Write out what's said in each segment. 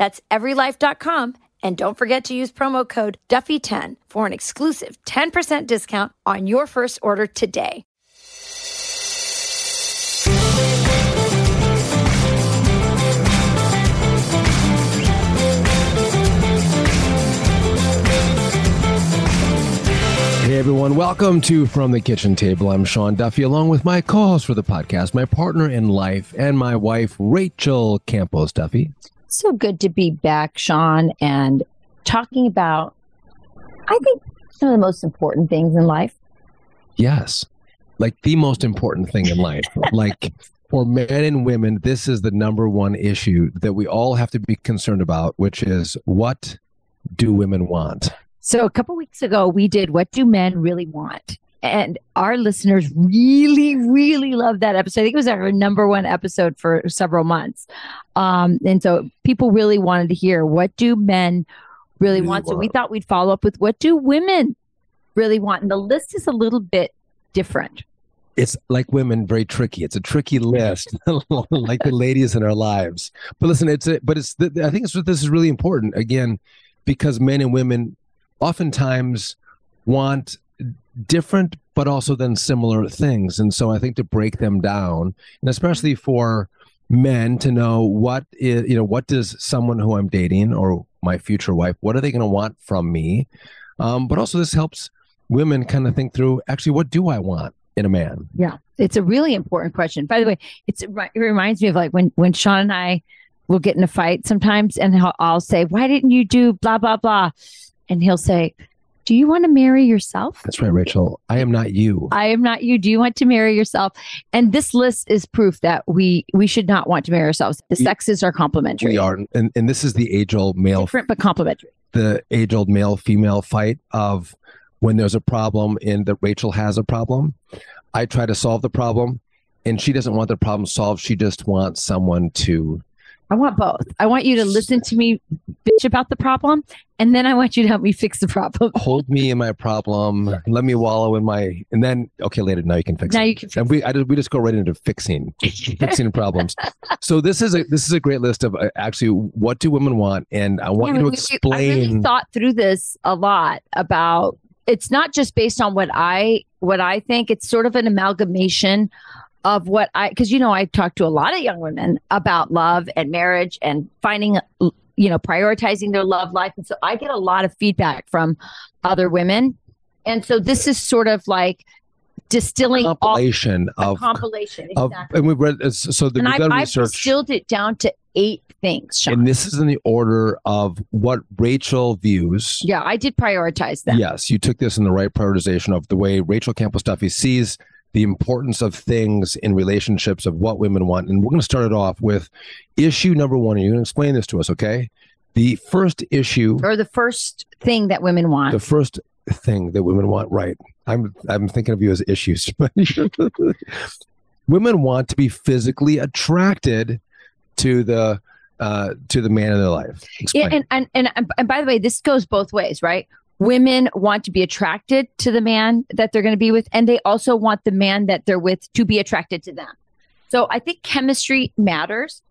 That's everylife.com. And don't forget to use promo code Duffy10 for an exclusive 10% discount on your first order today. Hey everyone, welcome to From the Kitchen Table. I'm Sean Duffy, along with my co-host for the podcast, my partner in life, and my wife, Rachel Campos Duffy. So good to be back, Sean, and talking about, I think, some of the most important things in life. Yes, like the most important thing in life. like for men and women, this is the number one issue that we all have to be concerned about, which is what do women want? So a couple weeks ago, we did What Do Men Really Want? And our listeners really, really loved that episode. I think it was our number one episode for several months. Um, and so people really wanted to hear what do men really, Really want? So we thought we'd follow up with what do women really want? And the list is a little bit different. It's like women, very tricky. It's a tricky list, like the ladies in our lives. But listen, it's a, but it's. The, I think it's this is really important again, because men and women oftentimes want different but also then similar things and so i think to break them down and especially for men to know what is you know what does someone who i'm dating or my future wife what are they going to want from me um, but also this helps women kind of think through actually what do i want in a man Yeah, it's a really important question. By the way, it's it reminds me of like when when Sean and I will get in a fight sometimes, and I'll, I'll say, "Why didn't you do blah blah blah?" And he'll say, "Do you want to marry yourself?" that's right rachel i am not you I am not you. Do you want to marry yourself? And this list is proof that we we should not want to marry ourselves. The sexes are complementary, we are and, and this is the age old male different but complementary. the age old male female fight of when there's a problem and that Rachel has a problem. I try to solve the problem and she doesn't want the problem solved. She just wants someone to I want both. I want you to listen to me bitch about the problem, and then I want you to help me fix the problem. hold me in my problem, let me wallow in my, and then, okay, later, now you can fix it. Now it. you can fix and we, I, just- we just go right into fixing, fixing problems. So this is a, this is a great list of uh, actually what do women want? And I want Yeah, you to we- we- I really explain. thought through this a lot about it's not just based on what I what I think. It's sort of an amalgamation of what I because you know I talk to a lot of young women about love and marriage and finding you know prioritizing their love life, and so I get a lot of feedback from other women, and so this is sort of like distilling all compilation a of, compilation of, and we've read, uh, so the, and we've I, done I've research. distilled it down to eight things. Sean. And this is in the order of what Rachel views. yeah, I did prioritize that. Yes, you took this in the right prioritization of the way Rachel Campos Duffy sees the importance of things in relationships of what women want. And we're going to start it off with issue number one. You're going to explain this to us, okay? The first issue, or the first thing that women want. the first thing that women want, right? I'm I'm thinking of you as issues. women want to be physically attracted to the uh, to the man in their life. Yeah, and, and and and by the way, this goes both ways, right? Women want to be attracted to the man that they're going to be with, and they also want the man that they're with to be attracted to them. So I think chemistry matters.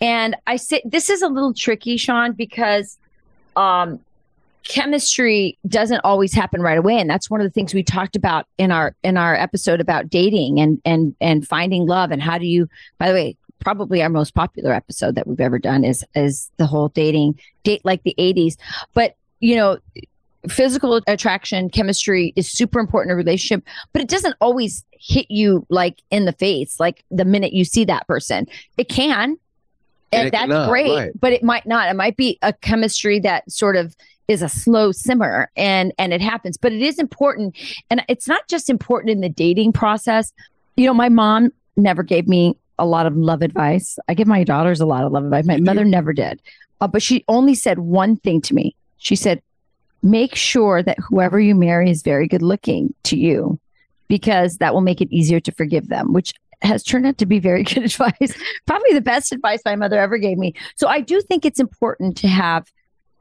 And I say this is a little tricky, Sean, because um, chemistry doesn't always happen right away, and that's one of the things we talked about in our in our episode about dating and and and finding love and how do you. By the way, probably our most popular episode that we've ever done is is the whole dating date like the 80s but you know physical attraction, chemistry is super important in a relationship, but it doesn't always hit you like in the face, like the minute you see that person. It can. And And, it that's cannot, great, right. but it might not. It might be a chemistry that sort of is a slow simmer and and it happens. But it is important. And it's not just important in the dating process. You know, my mom never gave me a lot of love advice. I give my daughters a lot of love advice. My mother never did. Uh, but she only said one thing to me. She said, make sure that whoever you marry is very good looking to you because that will make it easier to forgive them, which has turned out to be very good advice. Probably the best advice my mother ever gave me. So I do think it's important to have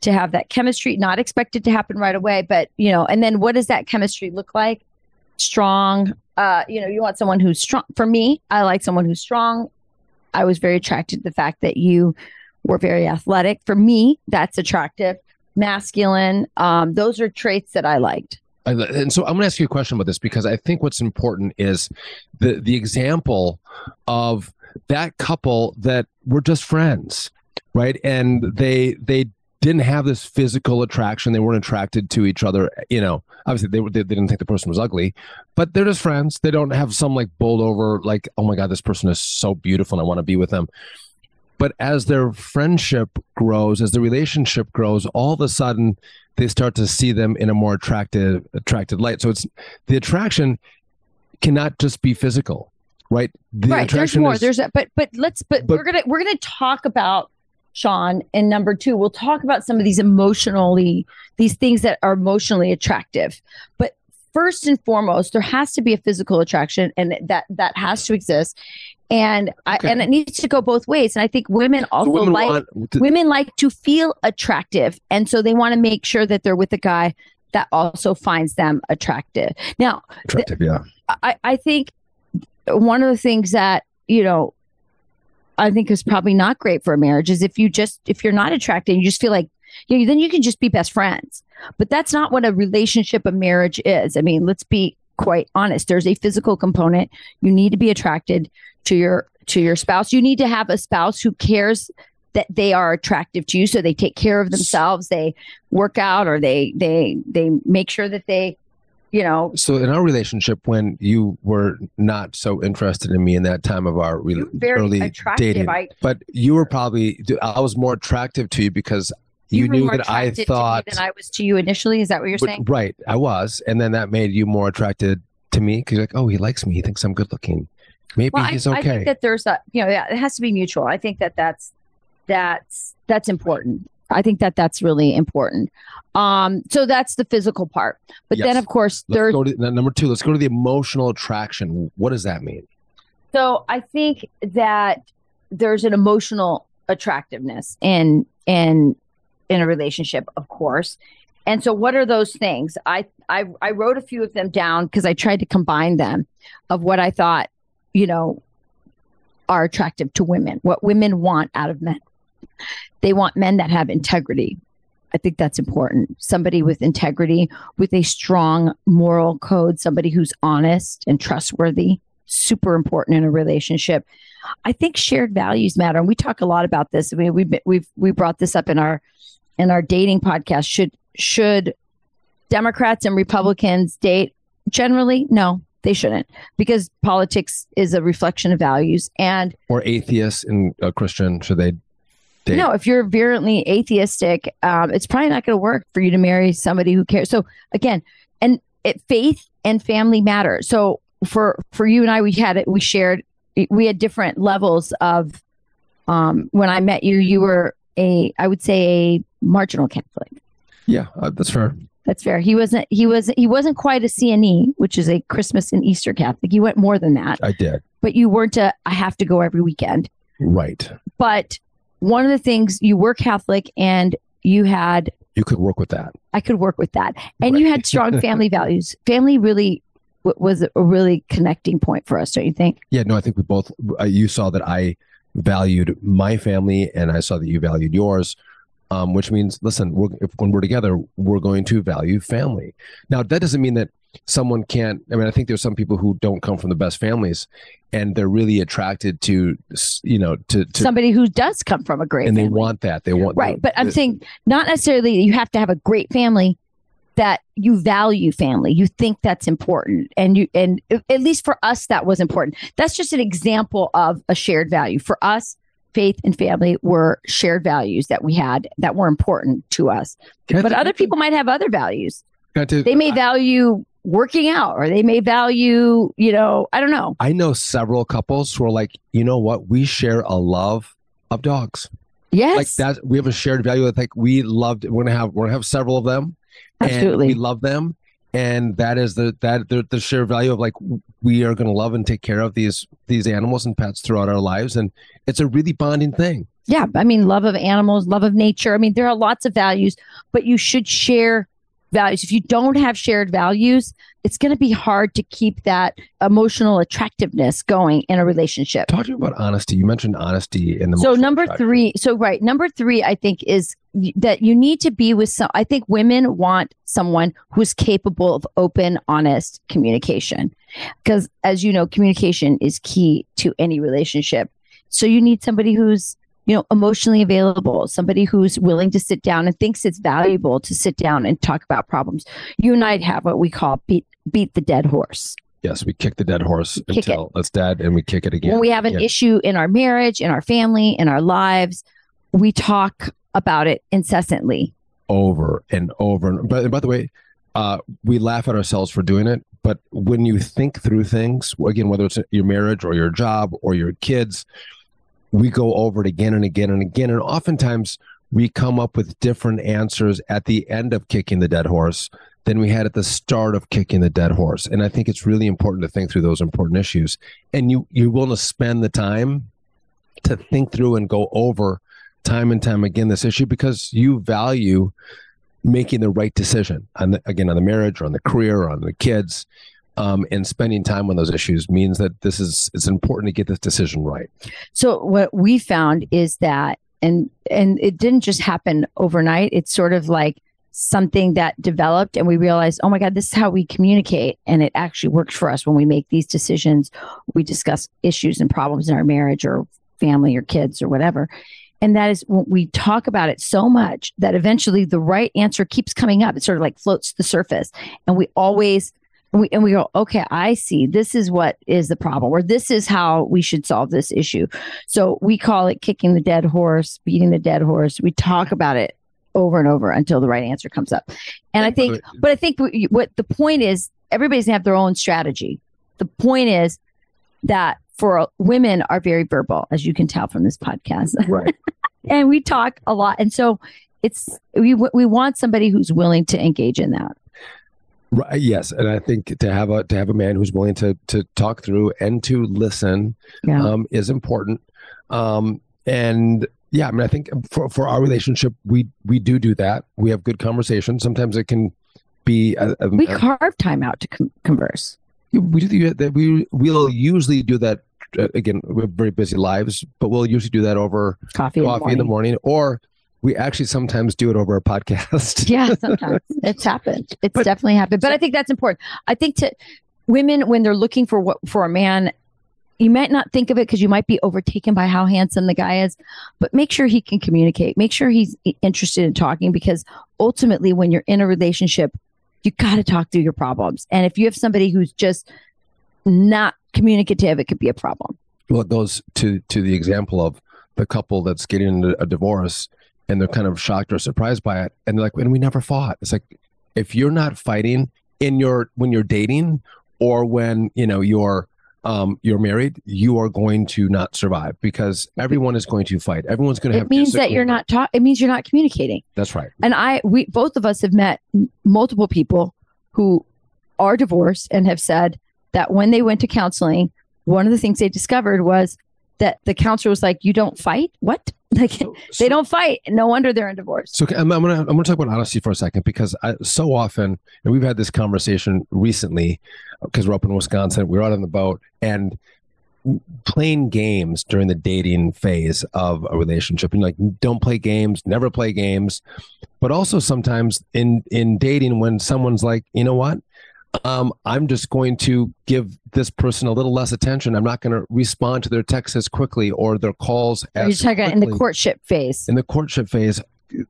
to have that chemistry not expected to happen right away, but you know, and then what does that chemistry look like? Strong, uh, you know, you want someone who's strong. For me, I like someone who's strong. I was very attracted to the fact that you were very athletic. For me, that's attractive. Masculine. Um, those are traits that I liked. And so I'm going to ask you a question about this because I think what's important is the the example of that couple that were just friends, right? And they they didn't have this physical attraction. They weren't attracted to each other. You know, obviously they were they, they didn't think the person was ugly, but they're just friends. They don't have some like bowled over like, oh my god, this person is so beautiful and I want to be with them. But as their friendship grows, as the relationship grows, all of a sudden they start to see them in a more attractive attracted light. So it's the attraction cannot just be physical, right? The right. There's more. is- There's a, but but let's but, But- we're gonna we're gonna talk about Sean and number two. We'll talk about some of these emotionally these things that are emotionally attractive. But first and foremost, there has to be a physical attraction, and that that has to exist. And I, Okay. and it needs to go both ways. And I think women also women like want women like to feel attractive and so they want to make sure that they're with a guy that also finds them attractive now attractive, yeah. I, I think one of the things that you know i think is probably not great for a marriage is if you just if you're not attracted you just feel like you know, then you can just be best friends but that's not what a relationship a marriage is i mean let's be quite honest. There's a physical component. You need to be attracted to your to your spouse. You need to have a spouse who cares that they are attractive to you so they take care of themselves they work out or they they they make sure that they you know. So in our relationship, when you were not so interested in me in that time of our re- very early attractive. dating, I, but you were probably I was more attractive to you because you, were knew that I thought than I was to you initially. Is that what you're but- saying? right, I was, and then that made you more attracted to me because you're like, oh, he likes me, he thinks I'm good looking, maybe Well, I, he's I okay. think that there's a you know yeah, it has to be mutual. I think that that's that's that's important. I think that that's really important. Um, so that's the physical part. But then, of course, Let's there's to number two. Let's go to the emotional attraction. What does that mean? So I think that there's an emotional attractiveness in in in a relationship, of course. And so what are those things? I I, I wrote a few of them down because I tried to combine them of what I thought, you know, are attractive to women, what women want out of men. They want men that have integrity. I think that's important. Somebody with integrity, with a strong moral code, somebody who's honest and trustworthy, super important in a relationship. I think shared values matter, and we talk a lot about this. I mean, we've we've we brought this up in our in our dating podcast. Should should Democrats and Republicans date? Generally, no, they shouldn't, because politics is a reflection of values. And Or atheist and a Christian? Should they date? no, if you're virulently atheistic, um, it's probably not going to work for you to marry somebody who cares. So again, and it, faith and family matter. So for for you and I, we had it. We shared. We had different levels of. Um, when I met you, you were a, I would say, a marginal Catholic. Yeah, uh, that's fair. That's fair. He wasn't. He was. He wasn't quite a CNE, which is a Christmas and Easter Catholic. You went more than that, I did. but you weren't a. I have to go every weekend Right. but one of the things you were Catholic and you had You could work with that. I could work with that, and you had strong family values. Family really w- was a really connecting point for us, don't you think? Yeah, no, I think we both. Uh, you saw that I valued my family, and I saw that you valued yours. Um, which means, listen, we're, if, when we're together, we're going to value family. Now, that doesn't mean that someone can't. I mean, I think there's some people who don't come from the best families, and they're really attracted to, you know, to, to Somebody who does come from a great and they want that. They want right. But I'm saying not necessarily you have to have a great family that you value family. You think that's important. And you and at least for us that was important. That's just an example of a shared value. For us faith and family were shared values that we had that were important to us. But other people might have other values. they may value working out or they may value you know i don't know. I know several couples who are like you know what? We share a love of dogs. Yes. Like that we have a shared value that like we loved we're gonna have we're gonna have several of them Absolutely. we love them. And that is the that the, the shared value of like we are going to love and take care of these these animals and pets throughout our lives. And it's a really bonding thing. Yeah i mean love of animals love of nature. I mean there are lots of values but you should share values. If you don't have shared values it's going to be hard to keep that emotional attractiveness going in a relationship. Talk to me about honesty. You mentioned honesty in the so number three so right number three i think is that you need to be with some i think women want someone who's capable of open honest communication. Because as you know communication is key to any relationship. So you need somebody who's you know emotionally available somebody who's willing to sit down and thinks it's valuable to sit down and talk about problems. You and i have what we call beat beat the dead horse. Yes we kick the dead horse Kick until it's dead and we kick it again. When we have an Yeah. issue in our marriage in our family in our lives we talk about it incessantly. Over and over and but by the way uh we laugh at ourselves for doing it but when you think through things again whether it's your marriage or your job or your kids we go over it again and again and again and oftentimes we come up with different answers at the end of kicking the dead horse than we had at the start of kicking the dead horse. And i think it's really important to think through those important issues. And you you're willing to spend the time to think through and go over time and time again this issue because you value making the right decision on the, again on the marriage or on the career or on the kids um, and spending time on those issues means that this is it's important to get this decision right. So what we found is that and and it didn't just happen overnight. It's sort of like something that developed and we realized oh my god this is how we communicate. And it actually works for us when we make these decisions. We discuss issues and problems in our marriage or family or kids or whatever. And that is when we talk about it so much that eventually the right answer keeps coming up. It sort of like floats to the surface. And we always we, and we go okay i see. This is what is the problem or this is how we should solve this issue. So we call it kicking the dead horse beating the dead horse. We talk about it over and over until the right answer comes up. And i think but i think what, what the point is everybody's gonna have their own strategy. The point is that for women are very verbal as you can tell from this podcast. Right. And we talk a lot. And so it's we we want somebody who's willing to engage in that right yes and i think to have a to have a man who's willing to to talk through and to listen Yeah. um, is important. Um, and yeah i mean i think for for our relationship we we do do that. We have good conversation sometimes it can be a, a, we carve time out to com- converse. We do that we we'll usually do that uh, again we have very busy lives but we'll usually do that over coffee, in the coffee in the morning or we actually sometimes do it over a podcast. Yeah sometimes. It's happened. It's But- definitely happened. But i think that's important. I think to women when they're looking for what for a man you might not think of it because you might be overtaken by how handsome the guy is but make sure he can communicate. Make sure he's interested in talking because ultimately when you're in a relationship you got to talk through your problems. And if you have somebody who's just not communicative it could be a problem. Well it goes to to the example of the couple that's getting a divorce and they're kind of shocked or surprised by it and they're like and we never fought. It's like if you're not fighting in your when you're dating or when you know you're um you're married you are going to not survive because everyone is going to fight. Everyone's going to have it means that you're not talk it means you're not communicating. That's right. And I we both of us have met multiple people who are divorced and have said that when they went to counseling, one of the things they discovered was that the counselor was like, "You don't fight? What? Like they don't fight? No wonder they're in divorce." So I'm, I'm gonna I'm gonna talk about honesty for a second because I, so often, and we've had this conversation recently uh, because we're up in Wisconsin. we're out on the boat and playing games during the dating phase of a relationship. And like, don't play games, never play games. But also sometimes in in dating, when someone's like, you know what, um, I'm just going to give this person a little less attention. I'm not going to respond to their texts as quickly or their calls You're as talking about in the courtship phase. in the courtship phase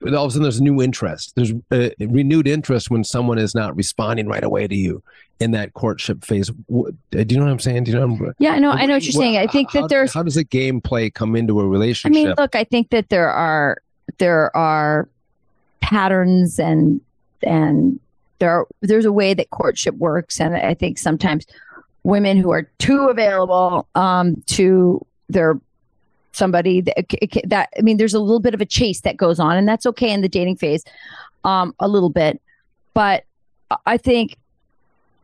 all of a sudden there's new interest. There's a renewed interest when someone is not responding right away to you in that courtship phase. Do you know what I'm saying? Do you know? yeah, I know. I know what you're saying. I think how, that there's. How does the gameplay come into a relationship? I mean, look, I think that there are there are patterns and and there are, there's a way that courtship works, and I think sometimes women who are too available um, to their somebody that, that I mean, there's a little bit of a chase that goes on, and that's okay in the dating phase, um, a little bit. But I think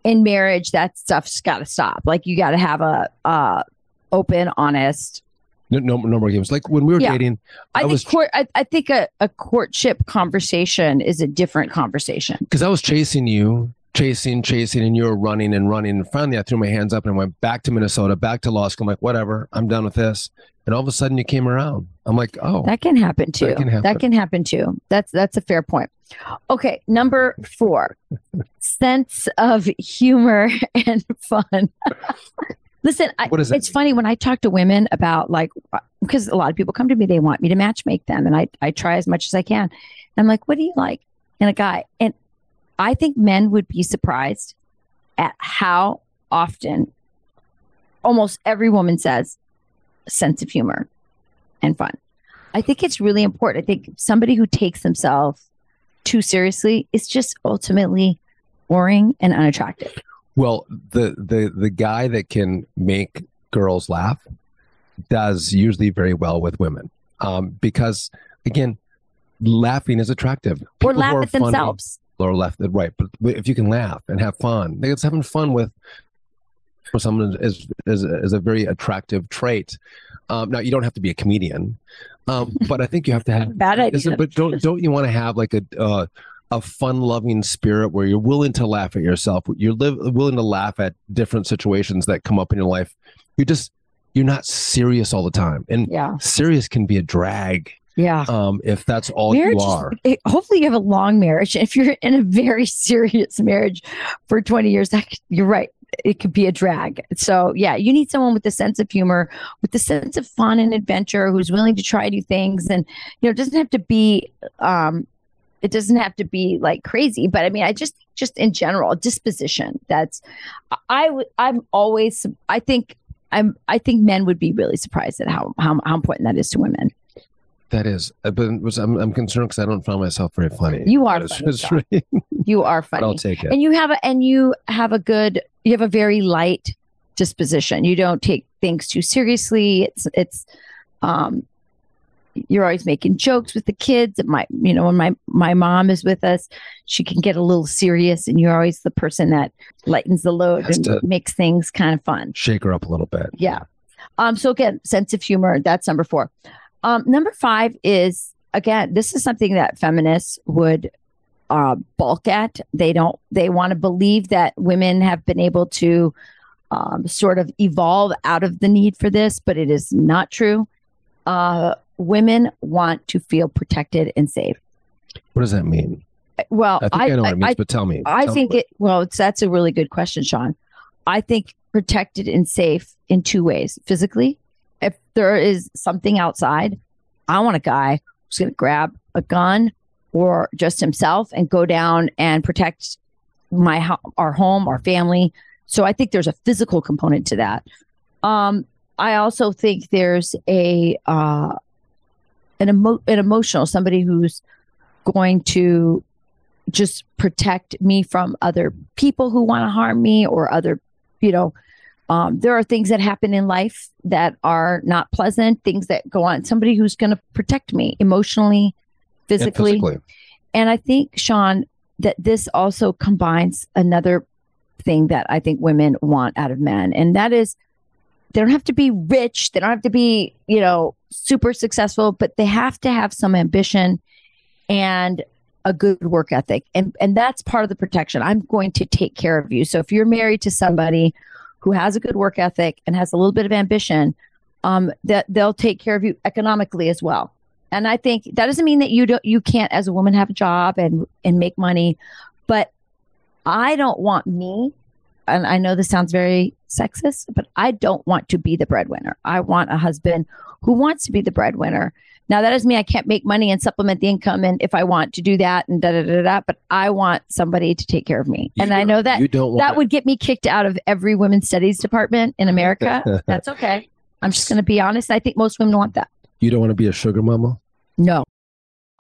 in marriage, that stuff's got to stop. Like you got to have a uh, open, honest. No, no, no more games. Like when we were Yeah. dating, I, I think was court. I, I think a, a courtship conversation is a different conversation. because I was chasing you, chasing, chasing, and you were running and running. And finally, I threw my hands up and went back to Minnesota, back to law school. I'm like, whatever, I'm done with this. And all of a sudden, you came around. I'm like, oh, That can happen too. That can happen. That can happen too. That's that's a fair point. Okay, number four, sense of humor and fun. Listen, I, What that it's mean? funny when I talk to women about like uh, because a lot of people come to me, they want me to match make them, and I I try as much as I can. I'm like, what do you like in a guy? And I think men would be surprised at how often almost every woman says sense of humor and fun. I think it's really important. I think somebody who takes themselves too seriously is just ultimately boring and unattractive. Well, the the the guy that can make girls laugh does usually very well with women, um, because again, laughing is attractive. or People who laugh at funny- themselves. or left right but if you can laugh and have fun it's having fun with for someone is is, is a very attractive trait um, now you don't have to be a comedian um, but i think you have to have Bad idea. but don't don't you want to have like a uh, a fun loving spirit where you're willing to laugh at yourself you're live, willing to laugh at different situations that come up in your life you just you're not serious all the time and Yeah. serious can be a drag Yeah. um, if that's all marriage you are it- hopefully you have a long marriage. If you're in a very serious marriage for 20 years, that you're right. It could be a drag. So yeah, you need someone with a sense of humor, with a sense of fun and adventure, who's willing to try new things. And you know, doesn't have to be um it doesn't have to be like crazy, but I mean, I just just in general, disposition. That's I would I'm always I think I'm I think men would be really surprised at how how, how important that is to women. That is, uh, but was- I'm, I'm concerned because I don't find myself very funny. You are funny, You are but I'll take it. and you have a and you have a good you have a very light disposition you don't take things too seriously it's it's um you're always making jokes with the kids my you know when my my mom is with us she can get a little serious and you're always the person that lightens the load Has and makes things kind of fun Shake her up a little bit. yeah. Um, so again, sense of humor, that's number four. Um, number five is again, this is something that feminists would uh, balk at. They don't they want to believe that women have been able to um, sort of evolve out of the need for this, but it is not true. Uh, women want to feel protected and safe. What does that mean? Well, I think I, know what it means, but tell me. I Tell think me. it. Well, it's that's a really good question, Sean. I think protected and safe in two ways. Physically, if there is something outside, I want a guy who's going to grab a gun or just himself and go down and protect my ho- our home, our family. So I think there's a physical component to that. Um, I also think there's a uh, an emo- an emotional somebody who's going to just protect me from other people who want to harm me or other, you know, um, there are things that happen in life that are not pleasant, things that go on. Somebody who's going to protect me emotionally, And physically. physically. And I think, Sean, that this also combines another thing that I think women want out of men, and that is they don't have to be rich, they don't have to be, you know, super successful, but they have to have some ambition and a good work ethic. And and that's part of the protection. I'm going to take care of you. So if you're married to somebody who has a good work ethic and has a little bit of ambition, um, that they'll take care of you economically as well. And I think that doesn't mean that you don't you can't as a woman have a job and and make money, but I don't want me and I know this sounds very sexist, but I don't want to be the breadwinner. I want a husband who wants to be the breadwinner. Now that doesn't mean I can't make money and supplement the income, and if I want to do that, and da da da da. But I want somebody to take care of me, You and I know that you don't want that would get me kicked out of every women's studies department in America. That's okay. I'm just going to be honest. I think most women want that. you don't want to be a sugar mama. No.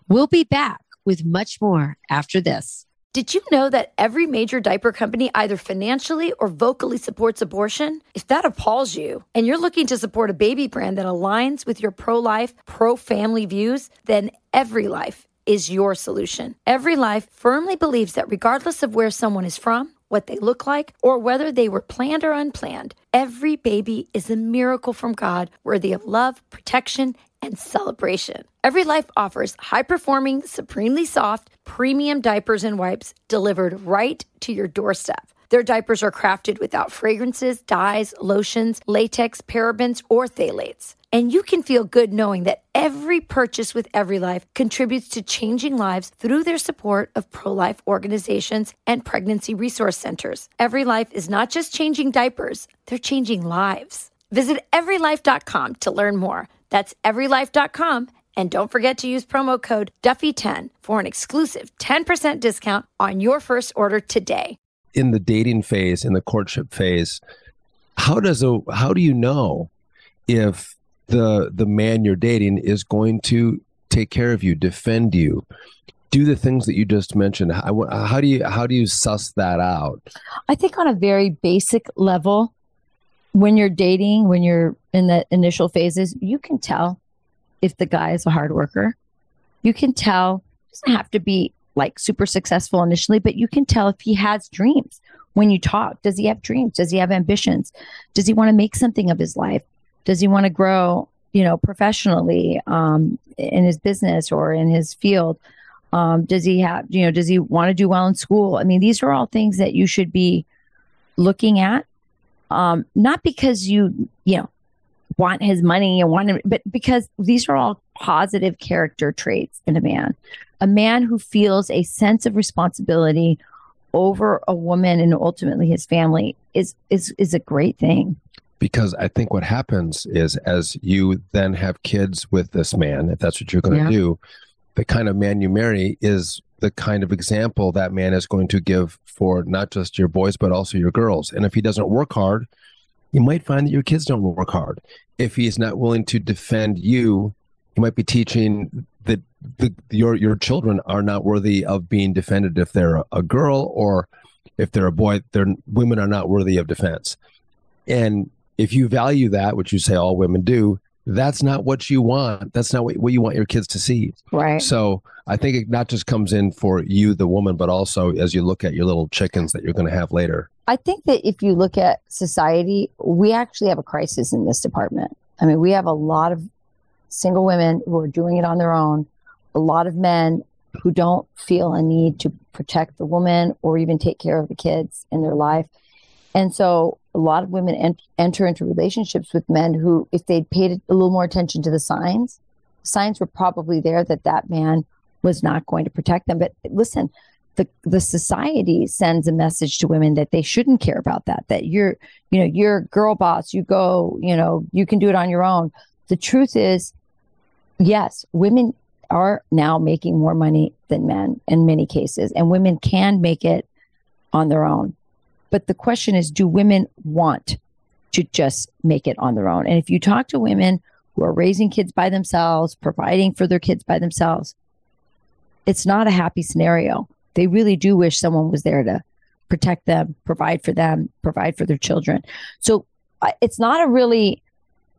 We'll be back with much more after this. Did you know that every major diaper company either financially or vocally supports abortion? If that appalls you and you're looking to support a baby brand that aligns with your pro life, pro family views, then Every Life is your solution. Every Life firmly believes that regardless of where someone is from, what they look like, or whether they were planned or unplanned, every baby is a miracle from God worthy of love, protection, and celebration. Every Life offers high performing, supremely soft, premium diapers and wipes delivered right to your doorstep. Their diapers are crafted without fragrances, dyes, lotions, latex, parabens, or phthalates. And you can feel good knowing that every purchase with Every Life contributes to changing lives through their support of pro life organizations and pregnancy resource centers. Every Life is not just changing diapers, they're changing lives. Visit everylife.com to learn more. That's everylife.com. And don't forget to use promo code Duffy10 for an exclusive 10% discount on your first order today. In the dating phase, in the courtship phase, how does a how do you know if the the man you're dating is going to take care of you, defend you, do the things that you just mentioned? How, how do you how do you suss that out? I think on a very basic level, when you're dating, when you're in the initial phases, you can tell if the guy is a hard worker. You can tell, doesn't have to be like super successful initially, but you can tell if he has dreams when you talk. Does he have dreams? Does he have ambitions? Does he want to make something of his life? Does he want to grow, you know, professionally um, in his business or in his field? Um, does he have, you know, does he want to do well in school? I mean, these are all things that you should be looking at. Um, not because you, you know, want his money and want him, but because these are all positive character traits in a man. A man who feels a sense of responsibility over a woman and ultimately his family is is is a great thing. Because I think what happens is as you then have kids with this man, if that's what you're going to Yeah. do, the kind of man you marry is the kind of example that man is going to give for not just your boys but also your girls. And if he doesn't work hard, you might find that your kids don't work hard. If he is not willing to defend you, you might be teaching that the, your your children are not worthy of being defended if they're a, a girl or if they're a boy. They're women are not worthy of defense. And if you value that, which you say all women do, that's not what you want. That's not what, what you want your kids to see. Right. So I think it not just comes in for you, the woman, but also as you look at your little chickens that you're going to have later. I think that if you look at society, we actually have a crisis in this department. I mean, we have a lot of single women who are doing it on their own, a lot of men who don't feel a need to protect the woman or even take care of the kids in their life. And so a lot of women en- enter into relationships with men who, if they'd paid a little more attention to the signs, signs were probably there that that man was not going to protect them. But listen, the the society sends a message to women that they shouldn't care about that. That you're, you know, you're girl boss. You go, you know, you can do it on your own. The truth is, yes, women are now making more money than men in many cases, and women can make it on their own. But the question is, do women want to just make it on their own? And if you talk to women who are raising kids by themselves, providing for their kids by themselves, it's not a happy scenario. They really do wish someone was there to protect them, provide for them, provide for their children. So uh, it's not a really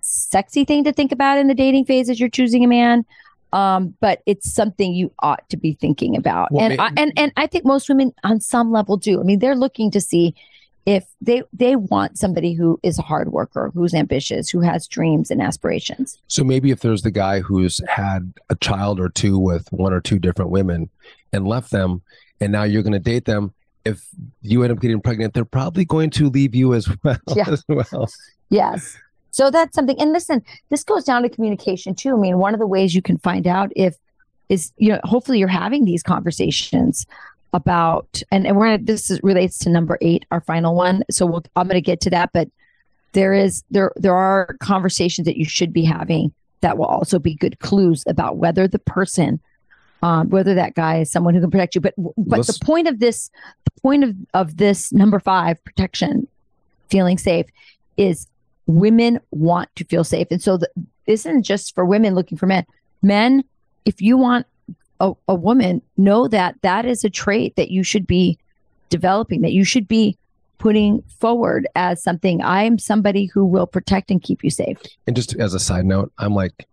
sexy thing to think about in the dating phase as you're choosing a man. Um, but it's something you ought to be thinking about. Well, and, I, and and I think most women on some level do. I mean, they're looking to see if they they want somebody who is a hard worker, who's ambitious, who has dreams and aspirations. So maybe if there's the guy who's had a child or two with one or two different women and left them, and now you're going to date them, if you end up getting pregnant, they're probably going to leave you as well. Yeah. As well. Yes. So that's something. And listen, this goes down to communication too. I mean, one of the ways you can find out if is, you know, hopefully you're having these conversations about, and, and we're gonna, this is, relates to number eight, our final one. So we'll, I'm going to get to that, but there is there there are conversations that you should be having that will also be good clues about whether the person um, whether that guy is someone who can protect you. But but Let's- the point of this the point of of this number five protection feeling safe is women want to feel safe. And so the, this isn't just for women looking for men. Men if you want a, a woman know that that is a trait that you should be developing that you should be putting forward as something. I'm somebody who will protect and keep you safe. And just as a side note, I'm like,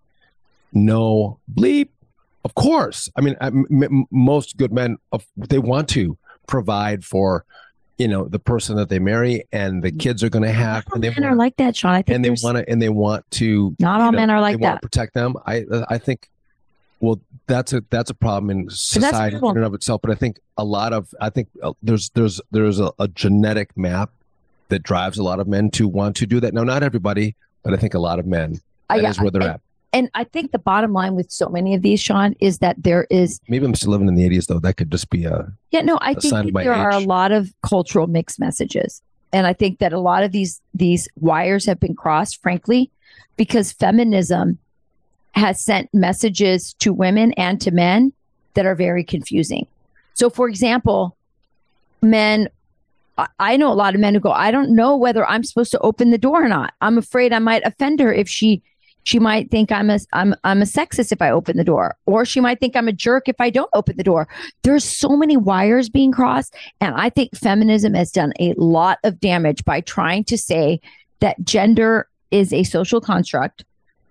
no bleep. Of course. I mean, I- m- m- most good men, of- they want to provide for, you know, the person that they marry and the kids are going to have, and they men are like that sean i think and they want to, and they want to. not all know, men are they like want that to protect them. I, I think. Well, that's a that's a problem in society in and of itself. But I think a lot of I think uh, there's there's there's a, a genetic map that drives a lot of men to want to do that. Now, not everybody, but I think a lot of men. I- That is yeah, where they're at. And i think the bottom line with so many of these sean is that there is Maybe I'm still living in the 80s though. That could just be a Yeah, no, I think sign that of my there are a lot of cultural mixed messages. And I think that a lot of these these wires have been crossed, frankly, because feminism has sent messages to women and to men that are very confusing. So for example, men I know a lot of men who go, I don't know whether I'm supposed to open the door or not. I'm afraid I might offend her if she she might think I'm a I'm I'm a sexist if I open the door, or she might think I'm a jerk if I don't open the door. There's so many wires being crossed, and I think feminism has done a lot of damage by trying to say that gender is a social construct,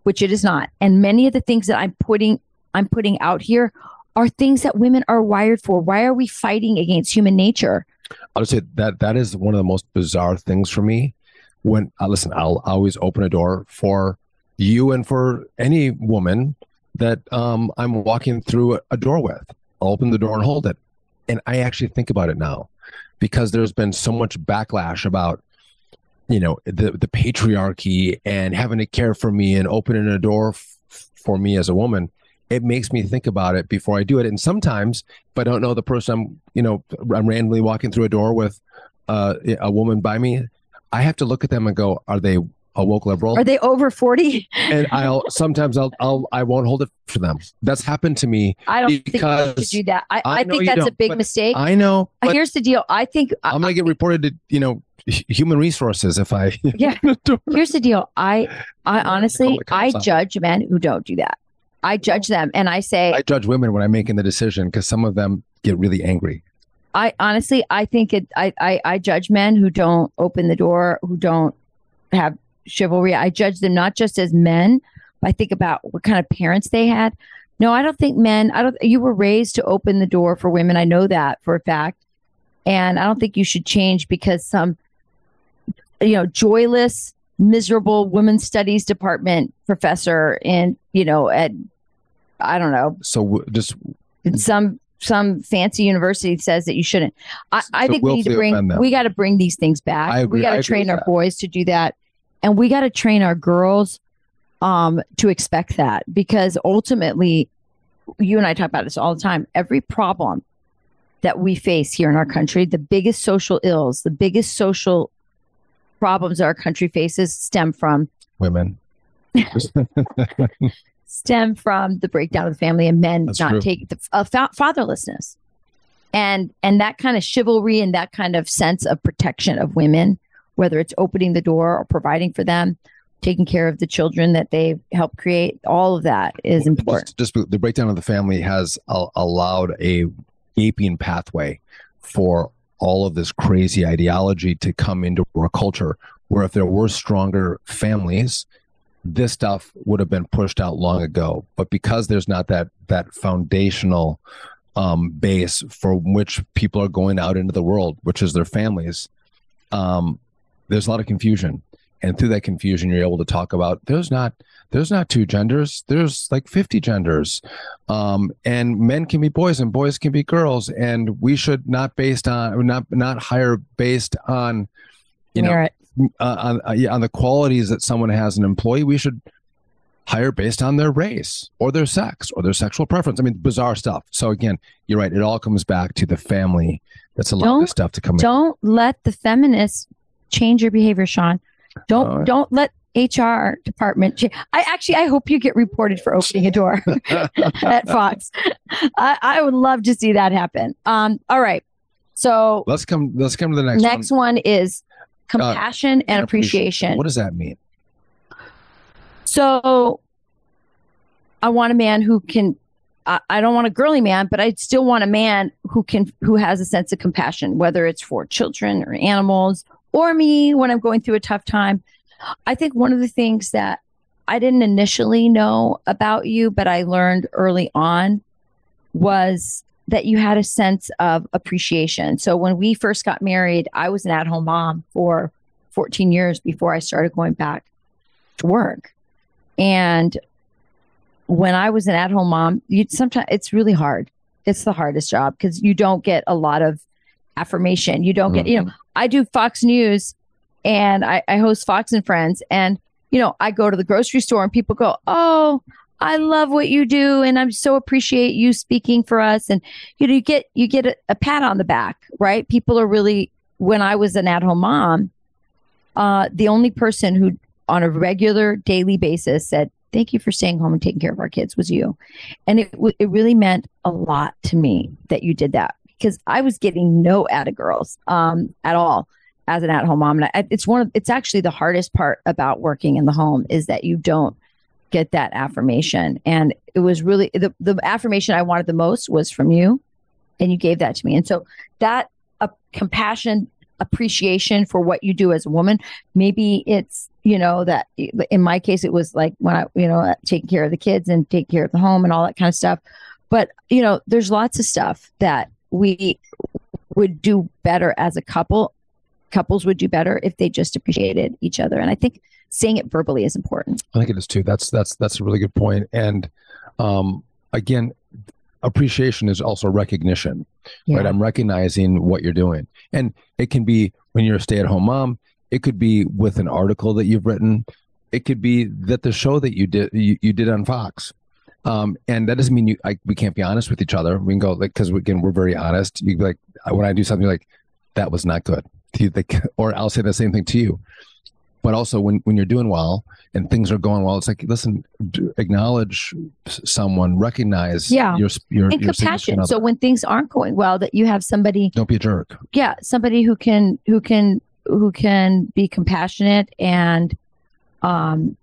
which it is not. And many of the things that I'm putting I'm putting out here are things that women are wired for. Why are we fighting against human nature? I'll just say that that is one of the most bizarre things for me. When uh, listen, I'll always open a door for you and for any woman that um, I'm walking through a, door with. I'll open the door and hold it, and I actually think about it now because there's been so much backlash about you know the the patriarchy and having to care for me and opening a door f- for me as a woman. It makes me think about it before I do it, and sometimes if I don't know the person I'm, you know, I'm randomly walking through a door with uh, a woman by me, I have to look at them and go, are they a woke liberal? Are they over 40? and I'll sometimes I'll I'll I won't hold it for them. That's happened to me. I don't think you should do that. I, I I, think that's a big mistake. I know, Here's the deal. I think I'm gonna get reported to you know human resources if I Yeah. Here's the deal. I I honestly I judge men who don't do that. I judge them and I say I judge women when I'm making the decision because some of them get really angry. I honestly I think it I, I I judge men who don't open the door, who don't have chivalry. I judge them not just as men, but I think about what kind of parents they had. No, I don't think men, I don't you were raised to open the door for women. I know that for a fact. And I don't think you should change because some you know, joyless, miserable women's studies department professor in, you know, at I don't know, So just some some fancy university says that you shouldn't. I, I So think we need to bring we got to bring these things back. We got to train our that. boys to do that, and we got to train our girls um, to expect that because ultimately, you and I talk about this all the time. Every problem that we face here in our country, the biggest social ills, the biggest social problems our country faces stem from women. stem from the breakdown of the family and men That's not true. taking the uh, fa- fatherlessness and and that kind of chivalry and that kind of sense of protection of women whether it's opening the door or providing for them taking care of the children that they help create all of that is important Just, just the breakdown of the family has a- allowed a gaping pathway for all of this crazy ideology to come into our culture. Where if there were stronger families, this stuff would have been pushed out long ago. But because there's not that that foundational um, base for which people are going out into the world, which is their families, um, there's a lot of confusion. And through that confusion, you're able to talk about there's not there's not two genders there's like 50 genders. Um, and men can be boys and boys can be girls and we should not based on not not hire based on you know Merit. uh, on uh, yeah, on the qualities that someone has an employee. We should hire based on their race or their sex or their sexual preference. I mean bizarre stuff. So again you're right. It all comes back to the family. That's allowed Don't- this stuff to come don't let the feminists change your behavior sean Don't right. don't let HR department. Cha- I actually I hope you get reported for opening a door at Fox. I, I would love to see that happen. Um. All right. So let's come. Let's come to the next. next one. one is compassion and appreciation. What does that mean? So I want a man who can I, I don't want a girly man, but I still want a man who can who has a sense of compassion, whether it's for children or animals or me when I'm going through a tough time. I think one of the things that I didn't initially know about you, but I learned early on was that you had a sense of appreciation. So when we first got married, I was an at-home mom for 14 years before I started going back to work. And when I was an at-home mom, you sometimes it's really hard. It's the hardest job because you don't get a lot of affirmation. You don't get, you know, I do Fox News and I, I host Fox and Friends, and you know, I go to the grocery store and people go, "Oh, I love what you do, and I'm so appreciate you speaking for us." And you know, you get you get a, a pat on the back, right? People are really. When I was an at-home mom, uh, the only person who, on a regular daily basis, said, "Thank you for staying home and taking care of our kids," was you, and it it really meant a lot to me that you did that because I was getting no at girls um, at all as an at-home mom. And I, it's one of it's actually the hardest part about working in the home is that you don't get that affirmation. And it was really the the affirmation I wanted the most was from you, and you gave that to me. And so that uh, compassion, appreciation for what you do as a woman. Maybe it's you know that in my case it was like when I you know taking care of the kids and taking care of the home and all that kind of stuff. But you know, there's lots of stuff that we would do better as a couple couples would do better if they just appreciated each other and i think saying it verbally is important I think it is too. That's that's that's a really good point. And um, again, appreciation is also recognition, right? I'm recognizing what you're doing, and it can be when you're a stay-at-home mom. It could be with an article that you've written. It could be that the show that you did you, you did on Fox. Um, and that doesn't mean you I, we can't be honest with each other. We can go like because again we're very honest. You be like when I do something like that was not good, you think, or I'll say the same thing to you but also when, when you're doing well and things are going well, it's like listen, acknowledge someone, recognize Yeah. your your, and your compassion so when things aren't going well that you have somebody Don't be a jerk. yeah somebody who can who can who can be compassionate and um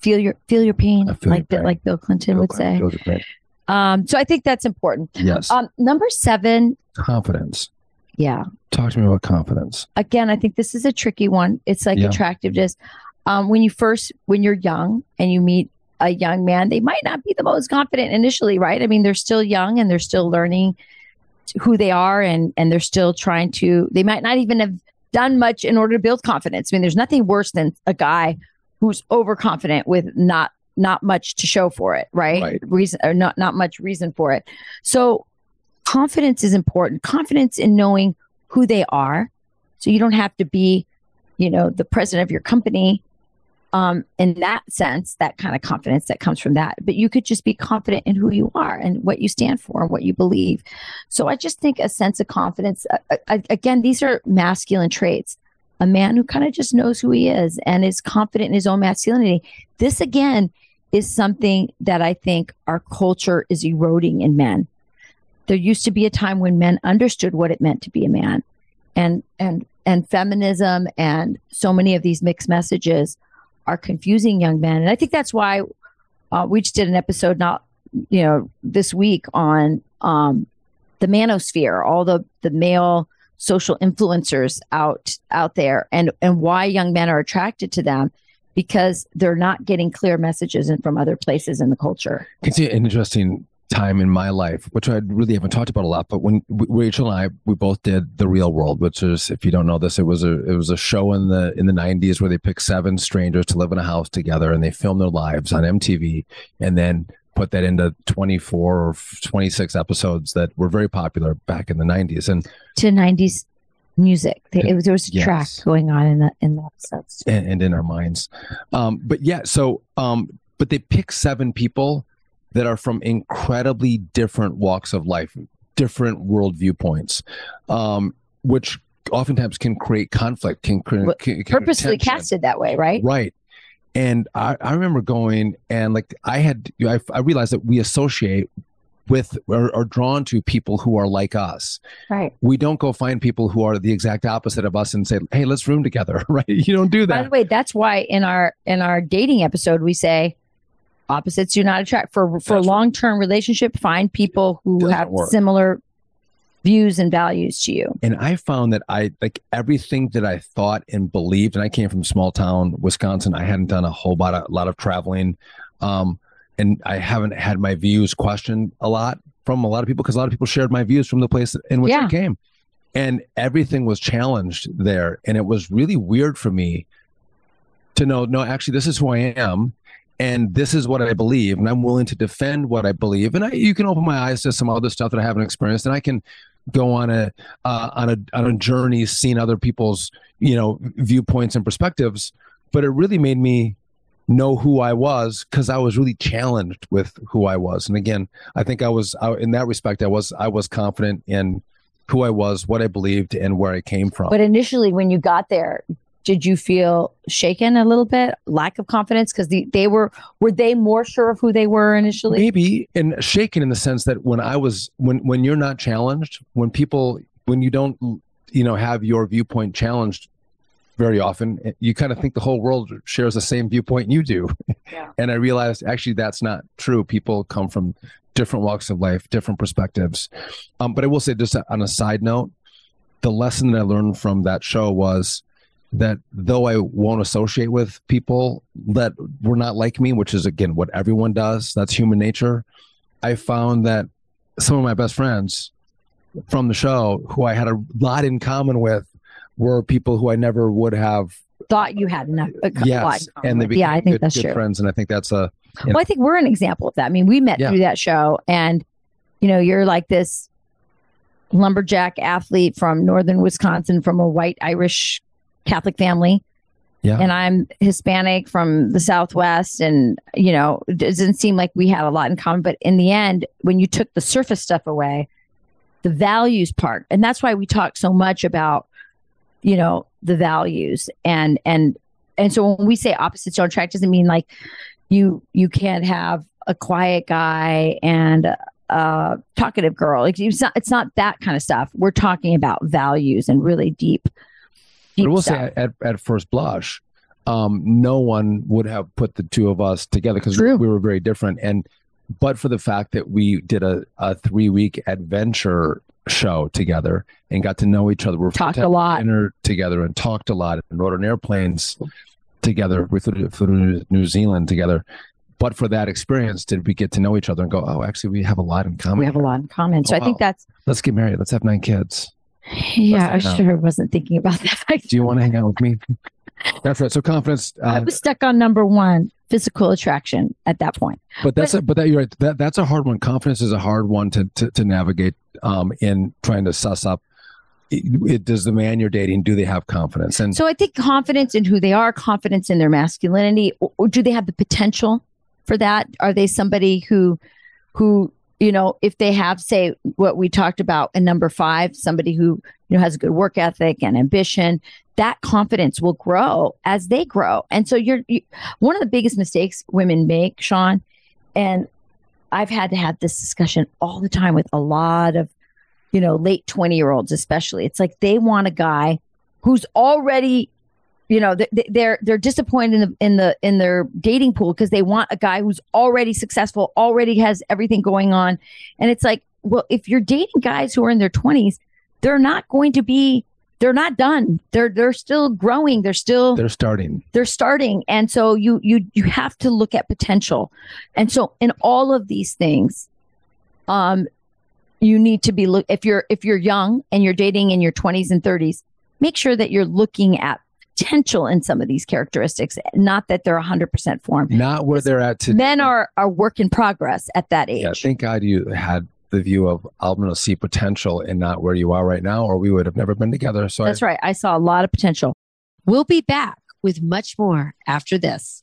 feel your feel your pain feel like your pain. like bill clinton would Feel- say um so i think that's important Yes, um number seven confidence. yeah Talk to me about confidence. again, I think this is a tricky one. It's like Yeah. attractiveness. Um, when you first, when you're young and you meet a young man, they might not be the most confident initially, right? I mean, they're still young and they're still learning who they are, and and they're still trying to. They might not even have done much in order to build confidence. I mean, there's nothing worse than a guy who's overconfident with not not much to show for it, right? Right. Reason or not not much reason for it. So confidence is important. Confidence in knowing who they are. So you don't have to be, you know, the president of your company um, in that sense, that kind of confidence that comes from that. But you could just be confident in who you are and what you stand for and what you believe. So I just think a sense of confidence, uh, uh, again, these are masculine traits. A man who kind of just knows who he is and is confident in his own masculinity. This, again, is something that I think our culture is eroding in men there used to be a time when men understood what it meant to be a man and and and feminism and so many of these mixed messages are confusing young men and i think that's why uh, we just did an episode not you know this week on um the manosphere all the the male social influencers out out there and and why young men are attracted to them because they're not getting clear messages in, from other places in the culture can see an interesting time in my life, which I really haven't talked about a lot. But when Rachel and I, we both did the Real World, which is, if you don't know this, it was a it was a show in the in the '90s where they picked seven strangers to live in a house together, and they filmed their lives on MTV, and then put that into 24 or 26 episodes that were very popular back in the 90s. And to 90s music They- it there was a Yes. track going on in the in the episodes and, and in our minds. Um, but yeah, so um, but they pick seven people that are from incredibly different walks of life, different world viewpoints, um, which oftentimes can create conflict, can, can Purposely tension. casted that way, right? Right. And I, I remember going and like I had, I, I realized that we associate with or are drawn to people who are like us. Right. We don't go find people who are the exact opposite of us and say, "Hey, let's room together." Right? You don't do that. By the way, that's why in our in our dating episode we say opposites do not attract. For for a long term relationship, find people who Doesn't have work. similar views and values to you. And I found that I like everything that I thought and believed. And I came from small town Wisconsin. I hadn't done a whole lot of, lot of traveling, um, and I haven't had my views questioned a lot from a lot of people because a lot of people shared my views from the place in which Yeah. I came, and everything was challenged there. And it was really weird for me to know, no, actually, this is who I am. And this is what I believe, and I'm willing to defend what I believe. And I, you can open my eyes to some other stuff that I haven't experienced, and I can go on a uh, on a on a journey, seeing other people's you know viewpoints and perspectives. But it really made me know who I was because I was really challenged with who I was. And again, I think I was I, in that respect, I was I was confident in who I was, what I believed, and where I came from. But initially, when you got there, did you feel shaken a little bit, lack of confidence? Because the, they were were they more sure of who they were initially? maybe and shaken in the sense that when i was when when you're not challenged when people when you don't you know have your viewpoint challenged very often eh, you kind of think the whole world shares the same viewpoint you do Yeah. and i realized actually that's not true people come from different walks of life different perspectives um, but i will say just on a side note the lesson that i learned from that show was that though I won't associate with people that were not like me, which is again what everyone does, that's human nature. I found that some of my best friends from the show, who I had a lot in common with, were people who I never would have. Thought you had enough. A, co- lot in Yes, and they became yeah, I think good, that's good true. friends, and I think that's a Well, I think we're an example of that. I mean, we met Yeah. through that show, and you know, you're like this lumberjack athlete from northern Wisconsin from a white Irish Catholic family. Yeah. And I'm Hispanic from the Southwest. And, you know, it doesn't seem like we had a lot in common. But in the end, when you took the surface stuff away, the values part, and that's why we talk so much about, you know, the values and, and, and so when we say opposites don't attract, doesn't mean like you, you can't have a quiet guy and a talkative girl. Like it's not, it's not that kind of stuff. We're talking about values and really deep, But deep I will stuff. say at, at first blush, um, no one would have put the two of us together because we were very different. And but for the fact that we did a, a three week adventure show together and got to know each other, we Talked a lot. dinner together and talked a lot and rode on airplanes together. We flew to, New Zealand together. But for that experience, did we get to know each other and go, oh, actually, we have a lot in common. we have a lot in common. So Oh, I think that's, Let's get married. Let's have nine kids. Yeah, I sure wasn't thinking about that. Do you want to hang out with me? That's right. So confidence. I Uh, was stuck on number one, physical attraction at that point. but that's a, but that you're right. That that's a hard one. Confidence is a hard one to to, to navigate um, in trying to suss up. It, it- does the man you're dating do they have confidence? And So I think confidence in who they are, confidence in their masculinity, or, or do they have the potential for that? Are they somebody who, who you know, if they have, say, what we talked about in number five, somebody who you know has a good work ethic and ambition, that confidence will grow as they grow. And so you're you, one of the biggest mistakes women make, Sean, and I've had to have this discussion all the time with a lot of, you know, late 20 year olds, especially. It's like they want a guy who's already you know th- th- they're they're disappointed in the in the in their dating pool because they want a guy who's already successful already has everything going on. And it's like well if you're dating guys who are in their 20s they're not going to be they're not done. They're they're still growing. They're still they're starting. they're starting. And so you you you have to look at potential. And so in all of these things um you need to be look if you're if you're young and you're dating in your 20s and 30s make sure that you're looking at potential in some of these characteristics not that they're 100% formed Not where they're at today. men are are work in progress at that age Yeah, thank God you had the view of I'm going to see potential and not where you are right now, or we would have never been together. So that's I, right i saw a lot of potential We'll be back with much more after this.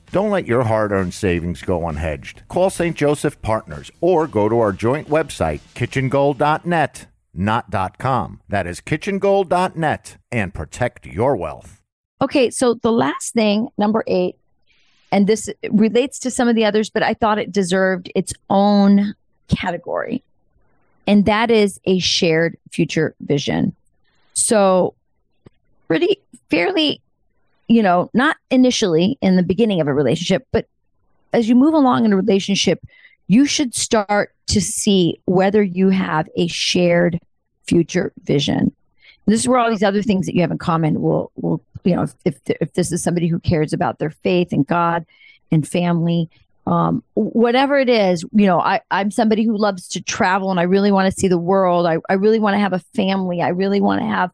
Don't let your hard earned savings go unhedged. Call St. Joseph Partners or go to our joint website, kitchengold.net, not .com. That is kitchengold.net and protect your wealth. Okay, so the last thing, number eight, and this relates to some of the others, but I thought it deserved its own category, and that is a shared future vision. So, pretty fairly you know, not initially in the beginning of a relationship, but as you move along in a relationship, you should start to see whether you have a shared future vision. And this is where all these other things that you have in common will, will you know, if, if this is somebody who cares about their faith and God and family, um, whatever it is, you know, I, I'm somebody who loves to travel and I really want to see the world. I, I really want to have a family. I really want to have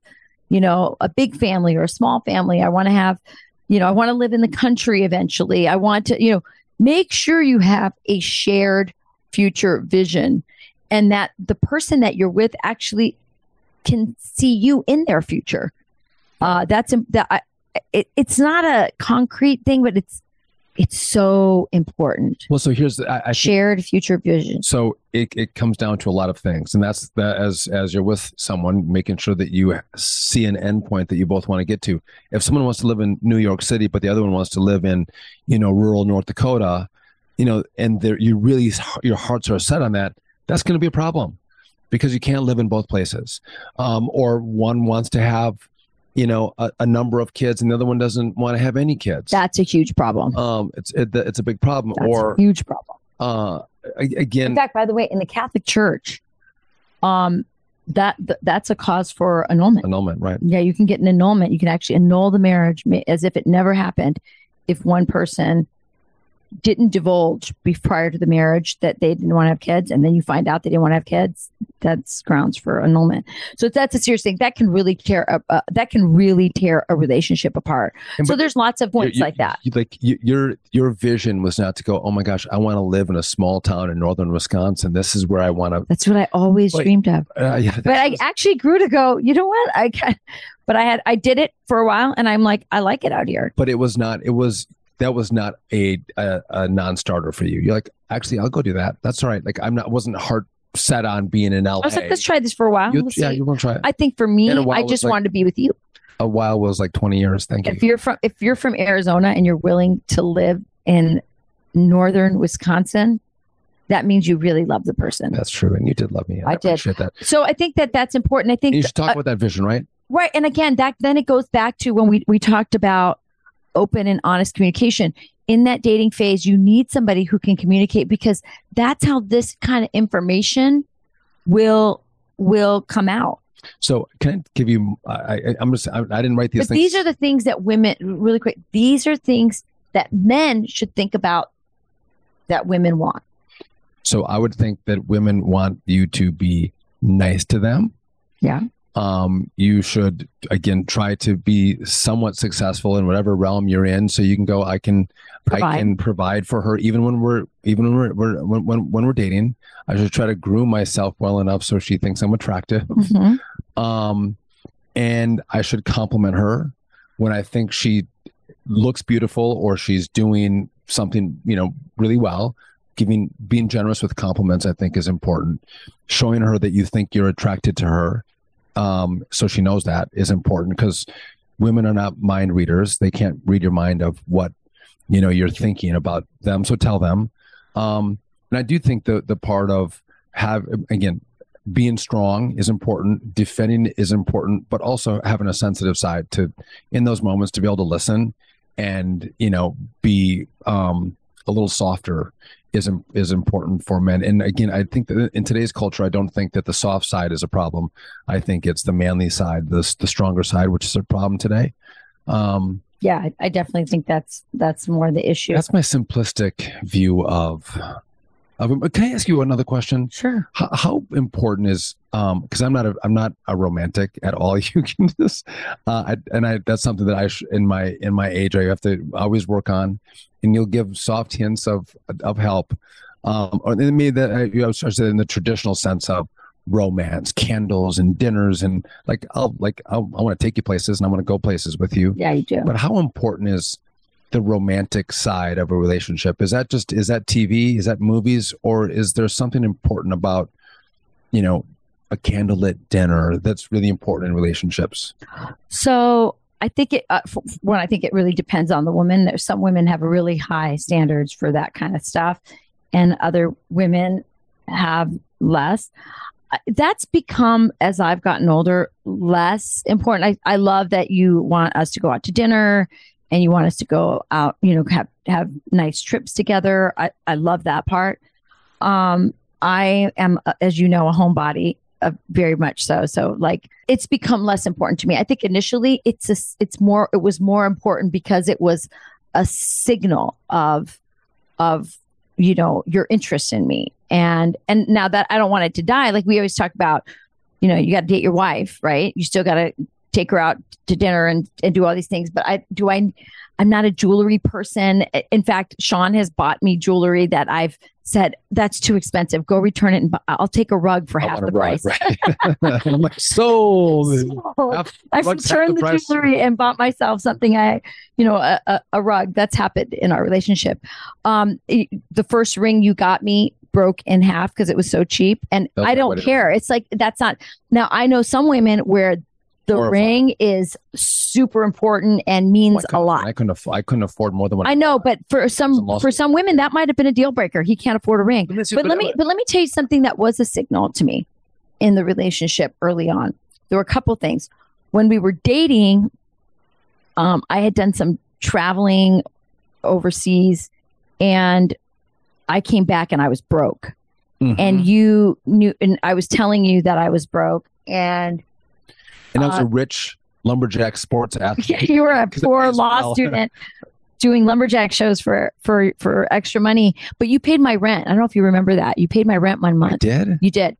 you know, a big family or a small family. I want to have, you know, I want to live in the country eventually. I want to, you know, make sure you have a shared future vision and that the person that you're with actually can see you in their future. Uh, that's that. It, it's not a concrete thing, but it's it's so important. Well, so here's the, I, I shared future vision. So it, it comes down to a lot of things, and that's that as as you're with someone, making sure that you see an endpoint that you both want to get to. If someone wants to live in New York City, but the other one wants to live in, you know, rural North Dakota, you know, and there you really your hearts are set on that, that's going to be a problem because you can't live in both places. Um, or one wants to have you know a, a, number of kids and the other one doesn't want to have any kids. That's a huge problem. Um it's it, it's a big problem that's or a huge problem. uh again in fact by the way in the catholic church um that th- that's a cause for annulment. Annulment right. Yeah you can get an annulment. You can actually annul the marriage as if it never happened. If one person didn't divulge prior to the marriage that they didn't want to have kids and then you find out they didn't want to have kids that's grounds for annulment. So that's a serious thing that can really tear a, uh, that can really tear a relationship apart. And so there's lots of points you, like that. you, like you, your your vision was not to go oh my gosh i want to live in a small town in northern wisconsin. This is where i want to that's what i always dreamed of. uh, yeah, but i actually grew to go you know what? I can but i had i did it for a while and i'm like i like it out here. But it was not it was that was not a, a, a non-starter for you. You're like, actually, I'll go do that. That's all right. Like I'm not wasn't hard set on being in LA. I was like, let's try this for a while. You, yeah, you want to try it. I think for me, I just like, wanted to be with you. A while was like 20 years. Thank you. If you're from if you're from Arizona and you're willing to live in northern Wisconsin, that means you really love the person. That's true, and you did love me. I, I did. That. So I think that that's important. I think you should talk uh, about that vision, right? Right, and again, that then it goes back to when we we talked about open and honest communication in that dating phase, you need somebody who can communicate because that's how this kind of information will will come out. So, can I give you? I, am just. I, I, didn't write these. But things. these are the things that women really quick. These are things that men should think about that women want. So, I would think that women want you to be nice to them. Yeah um, you should again try to be somewhat successful in whatever realm you're in so you can go i can provide. i can provide for her even when we're even when we're, we're when, when, when we're dating. I should try to groom myself well enough so she thinks i'm attractive. Mm-hmm. um, and i should compliment her when i think she looks beautiful or she's doing something you know really well. Giving being generous with compliments i think is important. Showing her that you think you're attracted to her um, so she knows that is important because women are not mind readers. They can't read your mind of what you know you're thinking about them. So tell them. Um, and I do think the the part of have again being strong is important, defending is important, but also having a sensitive side to in those moments to be able to listen and you know be um, a little softer is is important for men. And again, I think that in today's culture, I don't think that the soft side is a problem. I think it's the manly side, the the stronger side, which is a problem today. Um, yeah, I, I definitely think that's that's more the issue. That's my simplistic view of. Of can I ask you another question? Sure. How, how important is um because I'm not a I'm not a romantic at all. You can just uh, I, and I that's something that I sh- in my in my age I have to always work on, and you'll give soft hints of of help. Um, or maybe that I, you know, in the traditional sense of romance, candles and dinners, and like I'll like I'll, I want to take you places and I want to go places with you. Yeah, you do. But how important is the romantic side of a relationship? Is that just is that TV? Is that movies? Or is there something important about you know a candlelit dinner that's really important in relationships? So I think it. Uh, when I think it really depends on the woman. There's some women have really high standards for that kind of stuff, and other women have less that's become as I've gotten older less important. I, I love that you want us to go out to dinner and you want us to go out, you know, have have nice trips together. I, I love that part. Um, I am, uh, as you know, a homebody, uh, very much so. So, like, it's become less important to me. I think initially, it's a, it's more, it was more important because it was a signal of, of, you know, your interest in me and and now that I don't want it to die, like we always talk about, you know, you got to date your wife, right? You still got to take her out to dinner and and do all these things. But I do I I'm not a jewelry person. In fact, Sean has bought me jewelry that I've said that's too expensive. Go return it, and I'll take a rug for half the rug, price. Right. I'm like, sold. Sold. I've returned the, the jewelry and bought myself something. I, you know, a, a, a rug. That's happened in our relationship. Um, the first ring you got me broke in half because it was so cheap. And I don't care. It's like that's not now I know some women where the Horrifying. ring is super important and means well, a lot. I couldn't aff- I couldn't afford more than one. I know, but for some for some women that might have been a deal breaker. He can't afford a ring. But, but let me but let me tell you something that was a signal to me in the relationship early on. There were a couple things. When we were dating, um, I had done some traveling overseas and I came back and I was broke. Mm-hmm. And you knew, and I was telling you that I was broke. And and I was uh, a rich lumberjack sports athlete. you were a poor law well. student doing lumberjack shows for for for extra money, but you paid my rent. I don't know if you remember that. You paid my rent one month. I did. You did.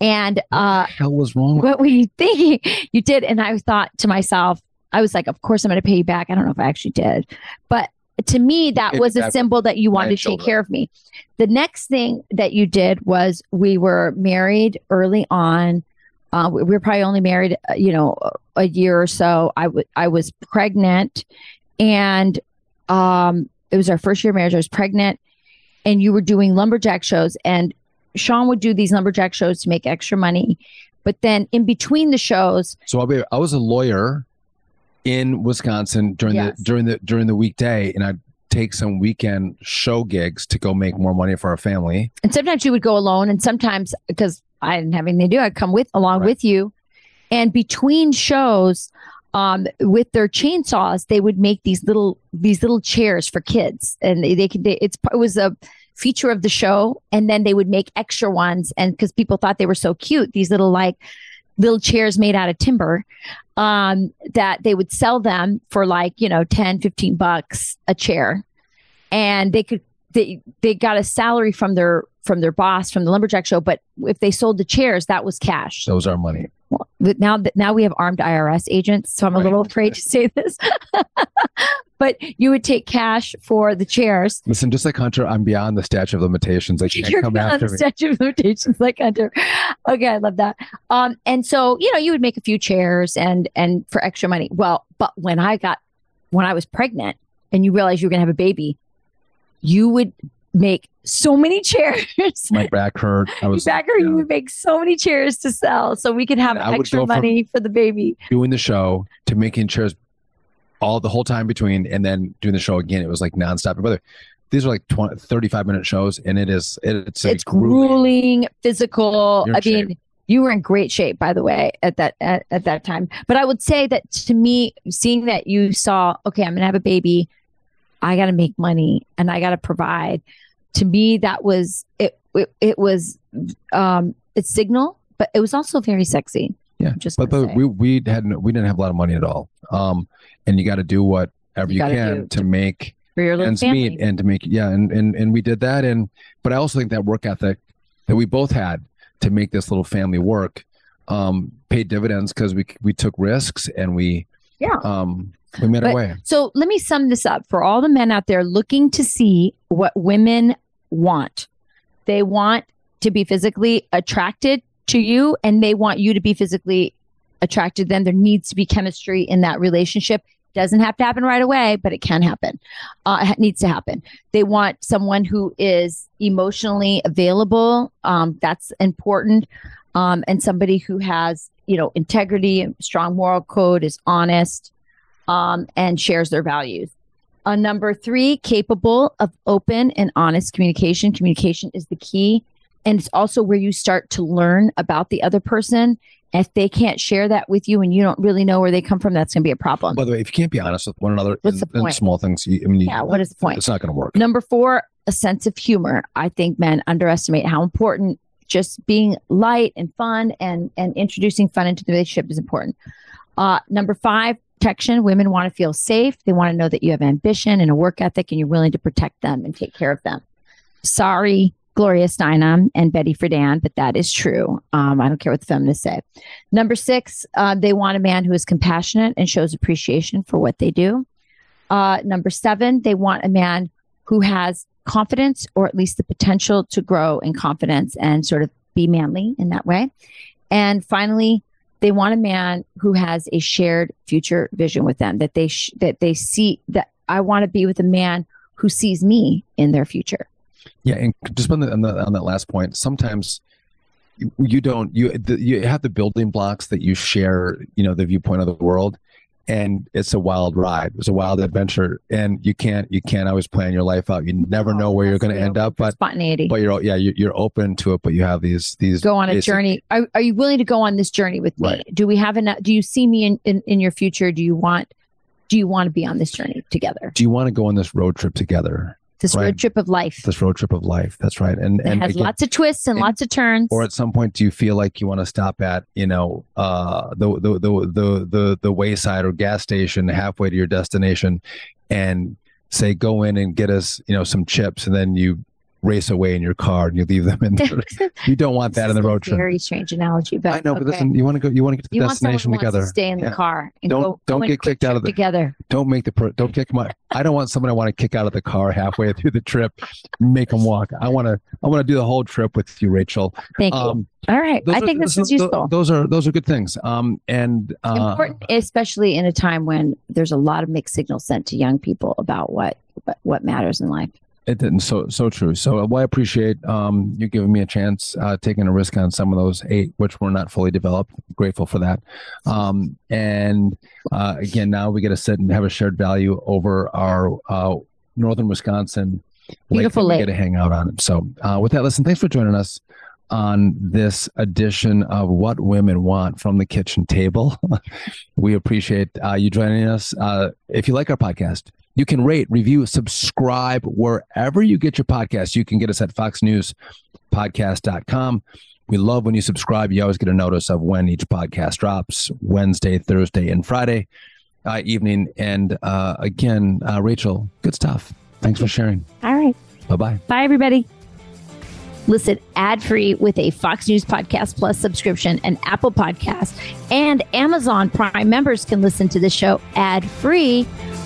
And what uh, hell was wrong? What were you thinking? You did, and I thought to myself, I was like, of course I'm going to pay you back. I don't know if I actually did, but to me, that was a symbol that you wanted to take care of me. The next thing that you did was we were married early on. Uh, we were probably only married, uh, you know, a year or so. I, w- I was pregnant and um, it was our first year of marriage. I was pregnant and you were doing lumberjack shows and Sean would do these lumberjack shows to make extra money. But then in between the shows, so I'll be, I was a lawyer in Wisconsin during yes. the during the during the weekday, and I'd take some weekend show gigs to go make more money for our family. And sometimes you would go alone, and sometimes because I didn't have anything to do, I'd come with along right. with you. And between shows, um, with their chainsaws, they would make these little these little chairs for kids, and they, they could. They, it's it was a feature of the show, and then they would make extra ones, and because people thought they were so cute, these little like little chairs made out of timber um, that they would sell them for like you know 10 15 bucks a chair and they could they they got a salary from their from their boss from the lumberjack show but if they sold the chairs that was cash those are money well, now that now we have armed irs agents so i'm right. a little afraid to say this but you would take cash for the chairs. Listen, just like Hunter, I'm beyond the statute of limitations. Like can't You're come beyond after the statute of limitations, like Hunter. Okay, I love that. Um, and so you know, you would make a few chairs and and for extra money. Well, but when I got when I was pregnant and you realized you were gonna have a baby, you would make so many chairs. My back hurt. I was back hurt. Yeah. You would make so many chairs to sell, so we could have extra money for the baby. Doing the show to making chairs all the whole time between and then doing the show again it was like nonstop brother these are like 20 35 minute shows and it is it, it's it's grueling, grueling physical i mean You were in great shape, by the way, at that at, at that time. But I would say that to me, seeing that you saw, okay, I'm gonna have a baby, I got to make money and I got to provide. To me, that was it. It, it was um, it's signal, but it was also very sexy. Yeah, just but but we we had no, we didn't have a lot of money at all. Um, and you got to do whatever You you, can to to- make for your ends family. meet and to make yeah and, and and we did that and but i also think that work ethic that we both had to make this little family work um paid dividends because we we took risks and we Yeah. um we made our But- way So let me sum this up for all the men out there looking to see what women want. They want to be physically attracted to you and they want you to be physically attracted to them. There needs to be chemistry in that relationship. Doesn't have to happen right away, but it can happen. Uh, it needs to happen. They want someone who is emotionally available. Um, that's important. Um, and somebody who has, you know, integrity, strong moral code, is honest, um, and shares their values. Uh, number three, capable of open and honest communication. Communication is the key. And it's also where you start to learn about the other person. If they can't share that with you and you don't really know where they come from, that's going to be a problem. by the way if you can't be honest with one another What's in, the in point? small things you, i mean you- Yeah, what is the point? it's not going to work Number four, a sense of humor. I think men underestimate how important just being light and fun and and introducing fun into the relationship is important. Uh, number five, protection. Women want to feel safe. They want to know that you have ambition and a work ethic and you're willing to protect them and take care of them. Sorry, Gloria Steinem and Betty Friedan, but that is true. Um, I don't care what the feminists say. Number six, uh, they want a man who is compassionate and shows appreciation for what they do. Uh, number seven, they want a man who has confidence or at least the potential to grow in confidence and sort of be manly in that way. And finally, they want a man who has a shared future vision with them that they sh- that they see that I want to be with a man who sees me in their future. Yeah, and just on, the, on, the, on that last point, sometimes you, don't you the, you have the building blocks that you share, you know, the viewpoint of the world, and it's a wild ride. It's a wild adventure, and you can't you can't always plan your life out. You never know where you're going to end up, but Spontaneity. but you're yeah you're, you're open to it. But you have these these go on a basic- journey. Are, are you willing to go on this journey with me? Right. Do we have enough? Do you see me in, in, in your future? Do you want do you want to be on this journey together? Do you want to go on this road trip together? This Right. road trip of life. This road trip of life. That's right. And It and has again, lots of twists and and- lots of turns. or at some point do you feel like you want to stop at you know uh the the the the the, the wayside or gas station halfway to your destination and say go in and get us you know some chips and then you race away in your car and you leave them in there. you don't want that in the road trip Very strange analogy, but i know but listen you want to go you want to get to the you destination wants to together stay in the Yeah. car and Don't- go, don't go get kicked out of the- together. don't make the per- don't kick my i don't want someone i want to kick out of the car halfway through the trip make them walk i want to i want to do the whole trip with you rachel Thank you. um All right, I are- think this those is useful. those are those are good things um and uh Important, especially in a time when there's a lot of mixed signals sent to young people about what, what matters in life. It didn't. So so true. So well, I appreciate um, you giving me a chance, uh, taking a risk on some of those eight, which were not fully developed. Grateful for that. Um, and uh, again, now we get to sit and have a shared value over our uh, northern Wisconsin Beautiful we lake. get to hang out on it. So uh, with that, listen. Thanks for joining us on this edition of What Women Want from the Kitchen Table. we appreciate uh, you joining us. Uh, if you like our podcast, you can rate, review, subscribe wherever you get your podcast. You can get us at foxnewspodcast.com. We love when you subscribe. You always get a notice of when each podcast drops Wednesday, Thursday, and Friday uh, evening. And uh, again, uh, Rachel, good stuff. Thanks for sharing. All right. Bye bye. Bye, everybody. Listen ad free with a Fox News Podcast Plus subscription and Apple Podcast. And Amazon Prime members can listen to the show ad free